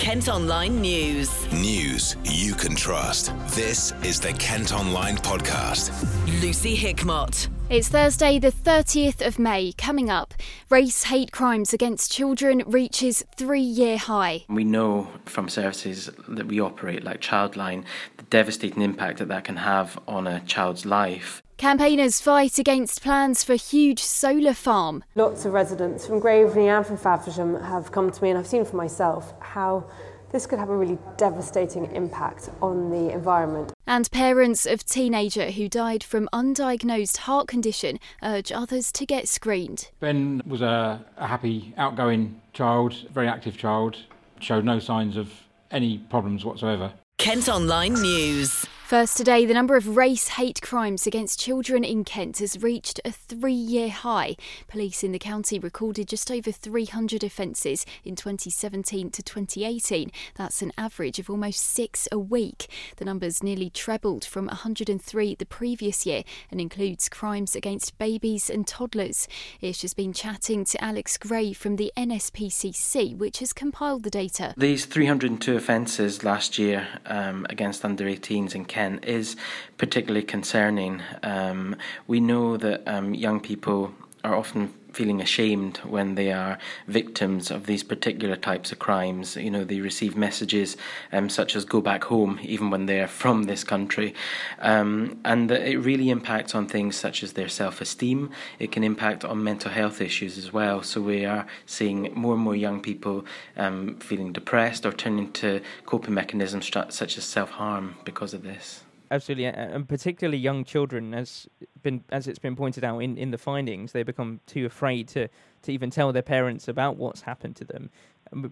Kent Online News. News you can trust. This is the Kent Online Podcast. Lucy Hickmott. It's Thursday, the 30th of May. Coming up, race hate crimes against children reaches three year high. We know from services that we operate, like Childline, the devastating impact that that can have on a child's life. Campaigners fight against plans for a huge solar farm. Lots of residents from Graveney and from Faversham have come to me, and I've seen for myself how this could have a really devastating impact on the environment. And parents of teenager who died from undiagnosed heart condition urge others to get screened. Ben was a, a happy, outgoing child, very active child, showed no signs of any problems whatsoever. Kent Online News. First today, the number of race hate crimes against children in Kent has reached a three year high. Police in the county recorded just over 300 offences in 2017 to 2018. That's an average of almost six a week. The number's nearly trebled from 103 the previous year and includes crimes against babies and toddlers. Ish has been chatting to Alex Gray from the NSPCC, which has compiled the data. These 302 offences last year um, against under 18s in Kent is particularly concerning. Um, we know that um, young people are often feeling ashamed when they are victims of these particular types of crimes. You know, they receive messages um, such as "go back home," even when they are from this country, um, and it really impacts on things such as their self-esteem. It can impact on mental health issues as well. So we are seeing more and more young people um, feeling depressed or turning to coping mechanisms such as self-harm because of this absolutely, and particularly young children, as been as it's been pointed out in, in the findings, they become too afraid to, to even tell their parents about what's happened to them.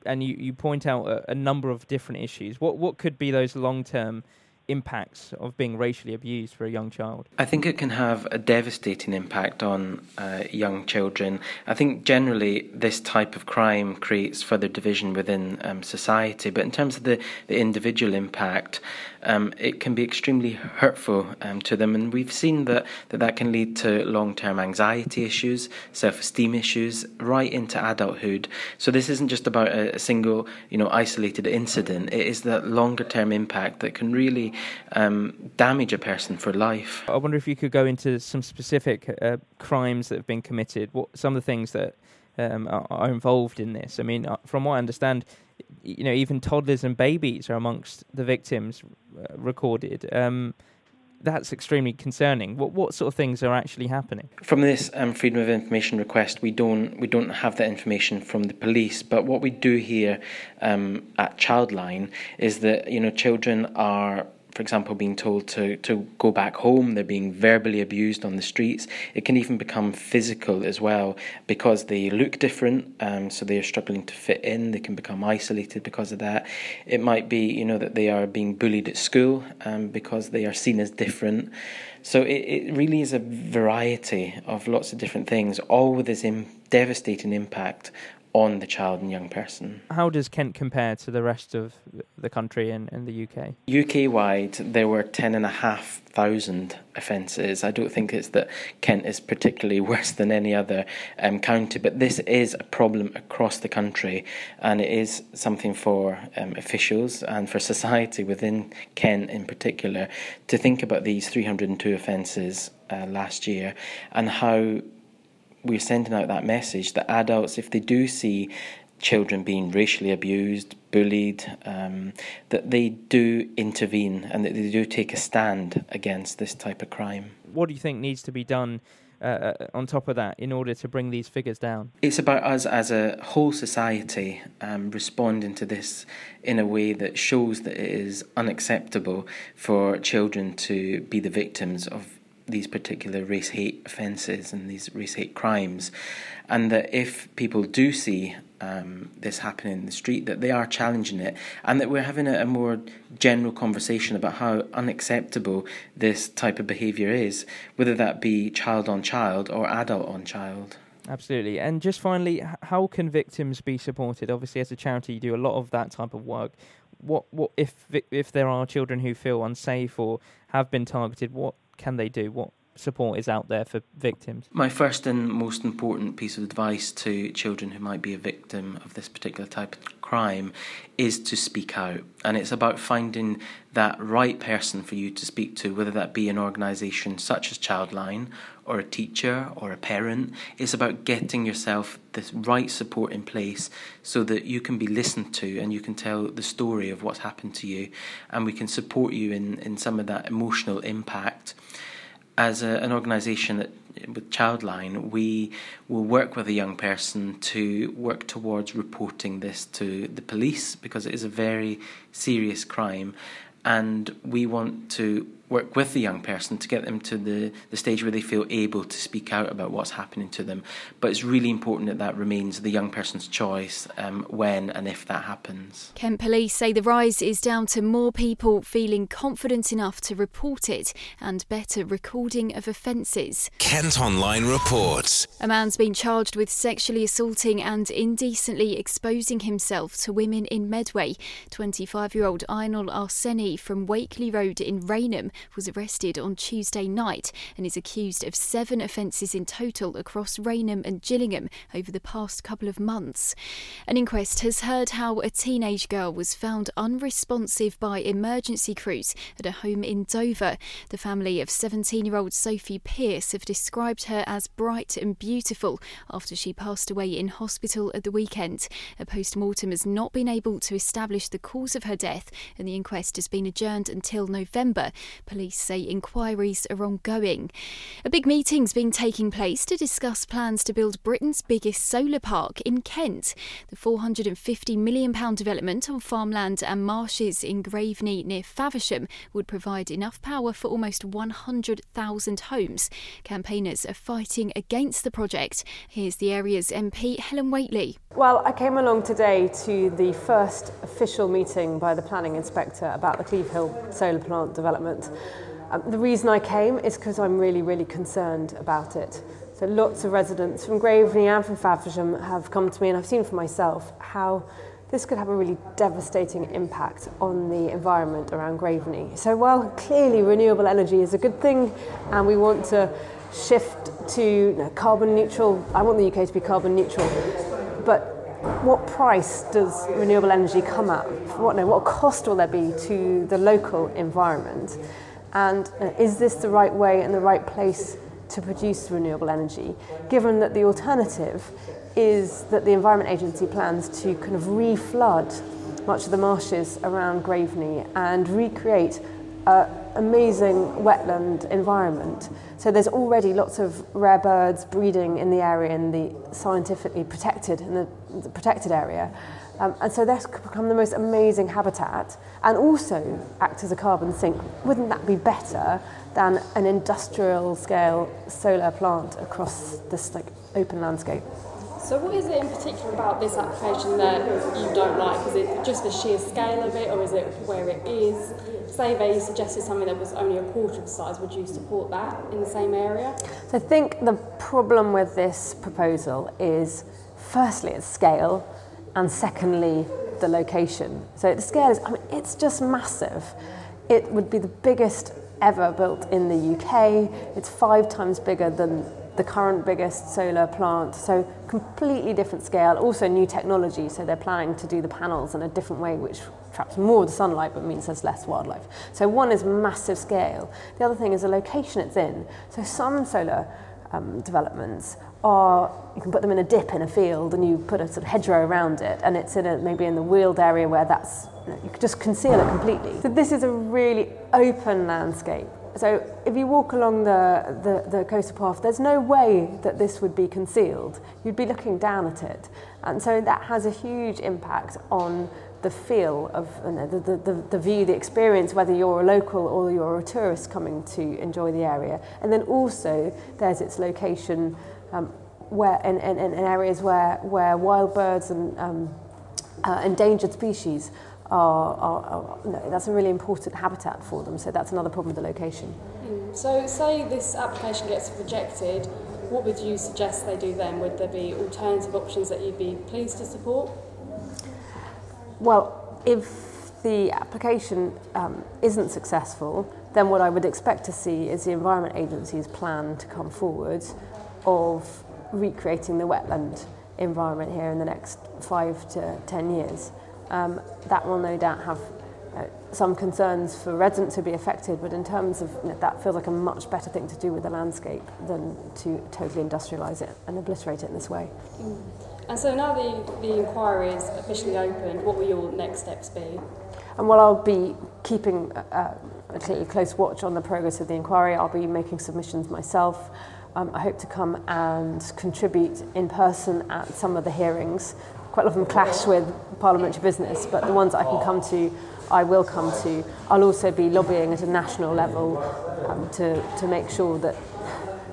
And you, you point out a, a number of different issues. What what could be those long term impacts of being racially abused for a young child? I think it can have a devastating impact on uh, young children. I think generally this type of crime creates further division within um, society, but in terms of the, the individual impact, um, it can be extremely hurtful um, to them. And we've seen that, that that can lead to long term anxiety issues, self esteem issues, right into adulthood. So this isn't just about a, a single, you know, isolated incident. It is that longer term impact that can really um, damage a person for life. I wonder if you could go into some specific uh, crimes that have been committed, what some of the things that um, are, are, involved in this. I mean, uh, from what I understand, you know, even toddlers and babies are amongst the victims uh, recorded. Um, that's extremely concerning. What what sort of things are actually happening? From this um, freedom of information request, we don't we don't have that information from the police. But what we do here um, at Childline is that you know children are for example, being told to, to go back home, they're being verbally abused on the streets. It can even become physical as well because they look different, um, so they are struggling to fit in. They can become isolated because of that. It might be, you know, that they are being bullied at school um, because they are seen as different. So it, it really is a variety of lots of different things, all with this devastating impact on the child and young person. How does Kent compare to the rest of the country and, and the UK? UK wide, there were 10,500 offences. I don't think it's that Kent is particularly worse than any other um, county, but this is a problem across the country and it is something for um, officials and for society within Kent in particular to think about these 302 offences uh, last year and how we're sending out that message that adults, if they do see children being racially abused, bullied, um, that they do intervene and that they do take a stand against this type of crime. What do you think needs to be done? Uh, uh on top of that, in order to bring these figures down? It's about us as a whole society um, responding to this in a way that shows that it is unacceptable for children to be the victims of these particular race hate offences and these race hate crimes, and that if people do see um, this happening in the street, that they are challenging it, and that we're having a, a more general conversation about how unacceptable this type of behaviour is, whether that be child on child or adult on child. Absolutely. And just finally, how can victims be supported? Obviously, as a charity, you do a lot of that type of work. What, what if if there are children who feel unsafe or have been targeted? What can they do? What support is out there for victims? My first and most important piece of advice to children who might be a victim of this particular type of crime is to speak out. And it's about finding that right person for you to speak to, whether that be an organisation such as Childline or a teacher or a parent. It's about getting yourself the right support in place so that you can be listened to and you can tell the story of what's happened to you and we can support you in, in some of that emotional impact as a, an organisation with Childline, we will work with a young person to work towards reporting this to the police because it is a very serious crime, and we want to work with the young person to get them to the, the stage where they feel able to speak out about what's happening to them. But it's really important that that remains the young person's choice um, when and if that happens. Kent Police say the rise is down to more people feeling confident enough to report it and better recording of offences. Kent Online reports. A man's been charged with sexually assaulting and indecently exposing himself to women in Medway. 25 year old Einol Arseni from Wakeley Road in Rainham was arrested on Tuesday night and is accused of seven offences in total across Rainham and Gillingham over the past couple of months. An inquest has heard how a teenage girl was found unresponsive by emergency crews at a home in Dover. The family of 17 year old Sophie Pierce have described her as bright and beautiful after she passed away in hospital at the weekend. A post mortem has not been able to establish the cause of her death, and the inquest has been adjourned until November. Police say inquiries are ongoing. A big meeting's been taking place to discuss plans to build Britain's biggest solar park in Kent. The £450 million development on farmland and marshes in Graveney near Faversham would provide enough power for almost 100,000 homes. Campaigners are fighting against the project. Here's the area's MP Helen Whately. Well, I came along today to the first official meeting by the planning inspector about the Cleve Hill solar plant development. Um, the reason I came is because I'm really, really concerned about it. So lots of residents from Graveney and from Faversham have come to me and I've seen for myself how this could have a really devastating impact on the environment around Graveney. So while clearly renewable energy is a good thing and we want to shift to you know, carbon neutral, I want the UK to be carbon neutral, but what price does renewable energy come at? What, no, what cost will there be to the local environment? and uh, is this the right way and the right place to produce renewable energy, given that the alternative is that the Environment Agency plans to kind of reflood much of the marshes around Graveney and recreate an amazing wetland environment. So there's already lots of rare birds breeding in the area in the scientifically protected in the, the protected area. Um, and so this could become the most amazing habitat and also act as a carbon sink. Wouldn't that be better than an industrial scale solar plant across this like open landscape? So what is it in particular about this application that you don't like? Is it just the sheer scale of it or is it where it is? Say they suggested something that was only a quarter of the size, would you support that in the same area? So I think the problem with this proposal is firstly its scale and secondly, the location. So the scale is, I mean, it's just massive. It would be the biggest ever built in the UK. It's five times bigger than the current biggest solar plant. So completely different scale, also new technology. So they're planning to do the panels in a different way, which traps more of the sunlight but means there's less wildlife. So one is massive scale. The other thing is the location it's in. So some solar um, developments or you can put them in a dip in a field and you put a sort of hedgerow around it and it's in a, maybe in the wheeled area where that's you, know, you could just conceal it completely so this is a really open landscape so if you walk along the, the, the coastal path, there's no way that this would be concealed. You'd be looking down at it. And so that has a huge impact on the feel of you know, the, the, the view, the experience, whether you're a local or you're a tourist coming to enjoy the area. And then also there's its location um, where in, in, in areas where, where wild birds and um, uh, endangered species are, are, are no, that's a really important habitat for them. So that's another problem with the location. Mm. So say this application gets rejected, what would you suggest they do then? Would there be alternative options that you'd be pleased to support? Well, if the application um, isn't successful, then what I would expect to see is the Environment Agency's plan to come forward of recreating the wetland environment here in the next five to ten years. Um, that will no doubt have uh, some concerns for residents to be affected, but in terms of you know, that feels like a much better thing to do with the landscape than to totally industrialise it and obliterate it in this way. Mm. And so now the, the inquiry is officially opened, what will your next steps be? And while I'll be keeping uh, a close watch on the progress of the inquiry, I'll be making submissions myself. Um, I hope to come and contribute in person at some of the hearings. Quite a lot of them clash with parliamentary business, but the ones I can come to, I will come to. I'll also be lobbying at a national level um, to, to make sure that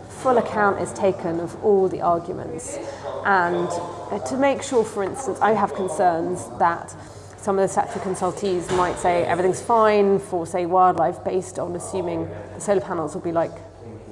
full account is taken of all the arguments and uh, to make sure, for instance, I have concerns that some of the statutory consultees might say everything's fine for, say, wildlife based on assuming the solar panels will be like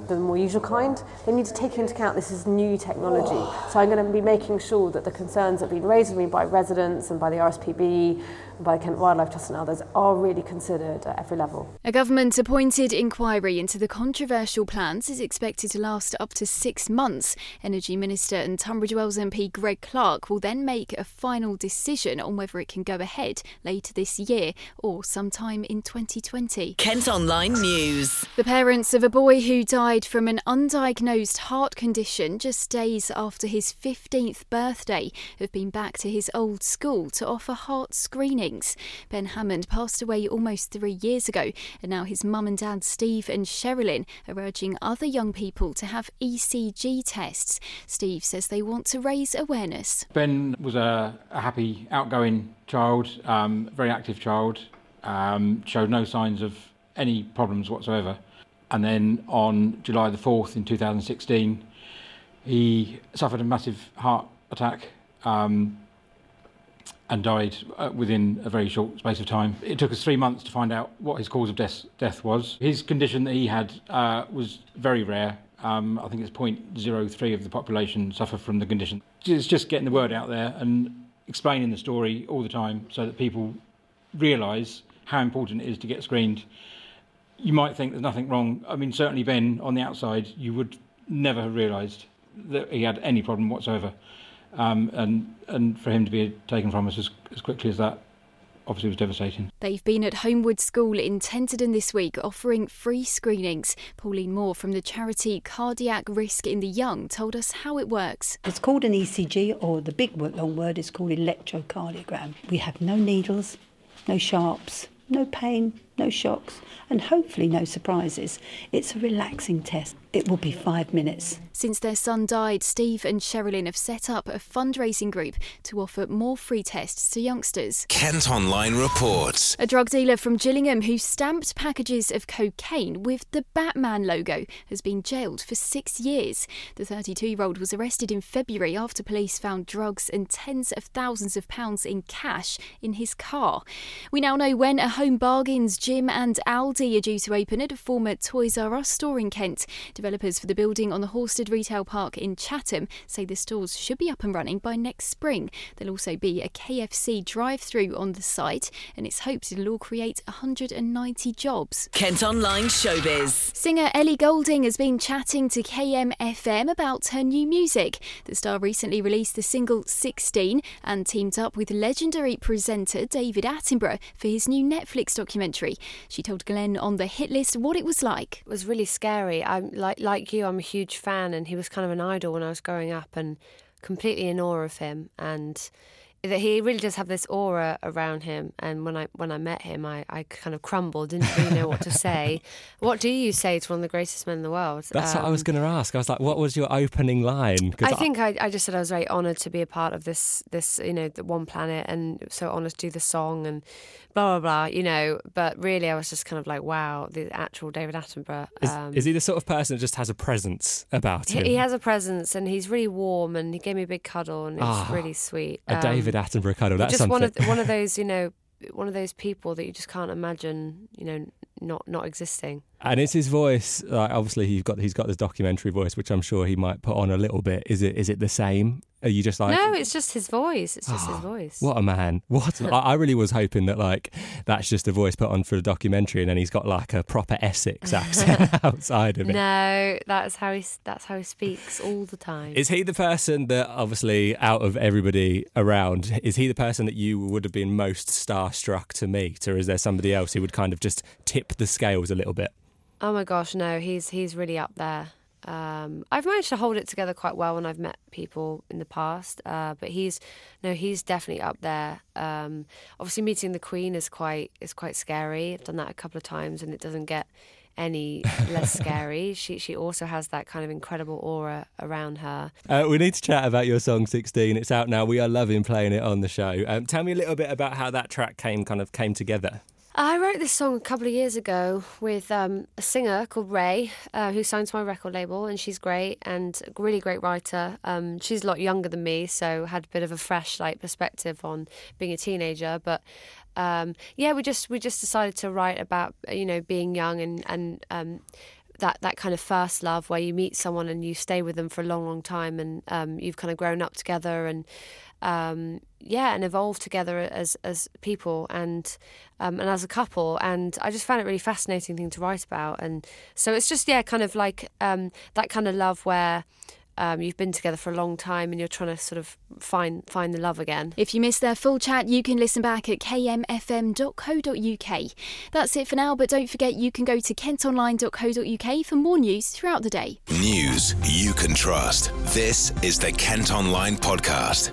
the more usual kind. They need to take into account this is new technology. So I'm going to be making sure that the concerns that have been raised with me by residents and by the RSPB and by Kent Wildlife Trust and others are really considered at every level. A government appointed inquiry into the controversial plans is expected to last up to six months. Energy Minister and Tunbridge Wells MP Greg Clark will then make a final decision on whether it can go ahead later this year or sometime in 2020. Kent Online News. The parents of a boy who died from an undiagnosed heart condition just days after his 15th birthday have been back to his old school to offer heart screenings. Ben Hammond passed away almost three years ago, and now his mum and dad, Steve and Sherilyn, are urging other young people to have ECG tests. Steve says they want to raise awareness. Ben was a, a happy, outgoing child, um, very active child, um, showed no signs of any problems whatsoever. And then on July the 4th in 2016, he suffered a massive heart attack. Um, and died uh, within a very short space of time. It took us three months to find out what his cause of death, death was. His condition that he had uh, was very rare. Um, I think it's 0.03 of the population suffer from the condition. It's just getting the word out there and explaining the story all the time so that people realise how important it is to get screened. You might think there's nothing wrong. I mean, certainly Ben, on the outside, you would never have realised that he had any problem whatsoever. Um, and and for him to be taken from us as, as quickly as that obviously was devastating. They've been at Homewood School in Tenterden this week offering free screenings. Pauline Moore from the charity Cardiac Risk in the Young told us how it works. It's called an ECG, or the big long word is called electrocardiogram. We have no needles, no sharps, no pain, no shocks, and hopefully no surprises. It's a relaxing test. It will be five minutes. Since their son died, Steve and Sherilyn have set up a fundraising group to offer more free tests to youngsters. Kent Online reports. A drug dealer from Gillingham who stamped packages of cocaine with the Batman logo has been jailed for six years. The 32 year old was arrested in February after police found drugs and tens of thousands of pounds in cash in his car. We now know when a home bargains Gym and Aldi are due to open at a former Toys R Us store in Kent. Developers for the building on the Horsted Retail Park in Chatham say the stores should be up and running by next spring. There'll also be a KFC drive through on the site, and it's hoped it'll all create 190 jobs. Kent Online Showbiz. Singer Ellie Goulding has been chatting to KMFM about her new music. The star recently released the single 16 and teamed up with legendary presenter David Attenborough for his new Netflix documentary. She told Glenn on the hit list what it was like. It was really scary. I'm like like you, I'm a huge fan, and he was kind of an idol when I was growing up, and completely in awe of him. And that he really does have this aura around him. And when I when I met him, I, I kind of crumbled, didn't really know what to say. what do you say to one of the greatest men in the world? That's um, what I was um, going to ask. I was like, what was your opening line? I, I think I, I just said I was very honoured to be a part of this this you know the One Planet, and so honoured to do the song and blah blah blah. You know, but really, I was just kind of like, wow, the actual David Attenborough. Is, um, is he the sort of person that just has a presence about him? He, he, has a presence, and he's really warm, and he gave me a big cuddle, and it's oh, really sweet. A um, David David Attenborough cuddle. That's just something. one of one of those, you know, one of those people that you just can't imagine, you know, not not existing. And it's his voice. Like obviously, he's got he's got this documentary voice, which I'm sure he might put on a little bit. Is it is it the same Are you just like no, it's just his voice. It's just his Ah, voice. What a man! What I, I really was hoping that like that's just a voice put on for a documentary, and then he's got like a proper Essex accent outside of it. No, that's how he that's how he speaks all the time. Is he the person that, obviously, out of everybody around, is he the person that you would have been most starstruck to meet, or is there somebody else who would kind of just tip the scales a little bit? Oh my gosh, no, he's he's really up there. Um, I've managed to hold it together quite well when I've met people in the past, uh, but he's no, he's definitely up there. Um, obviously, meeting the Queen is quite is quite scary. I've done that a couple of times, and it doesn't get any less scary. She she also has that kind of incredible aura around her. Uh, we need to chat about your song 16. It's out now. We are loving playing it on the show. Um, tell me a little bit about how that track came kind of came together. I wrote this song a couple of years ago with um, a singer called Raye, uh, who signed to my record label, and she's great and a really great writer. Um, she's a lot younger than me, so had a bit of a fresh like perspective on being a teenager. But um, yeah, we just we just decided to write about you know being young and and um, that that kind of first love where you meet someone and you stay with them for a long, long time, and um, you've kind of grown up together and um, yeah, and evolve together as as people and um, and as a couple. And I just found it really fascinating thing to write about. And so it's just yeah, kind of like um, that kind of love where. Um, you've been together for a long time and you're trying to sort of find find the love again. If you missed their full chat, you can listen back at kmfm.co.uk. That's it for now, but don't forget you can go to kentonline.co.uk for more news throughout the day. News you can trust. This is the Kent Online Podcast.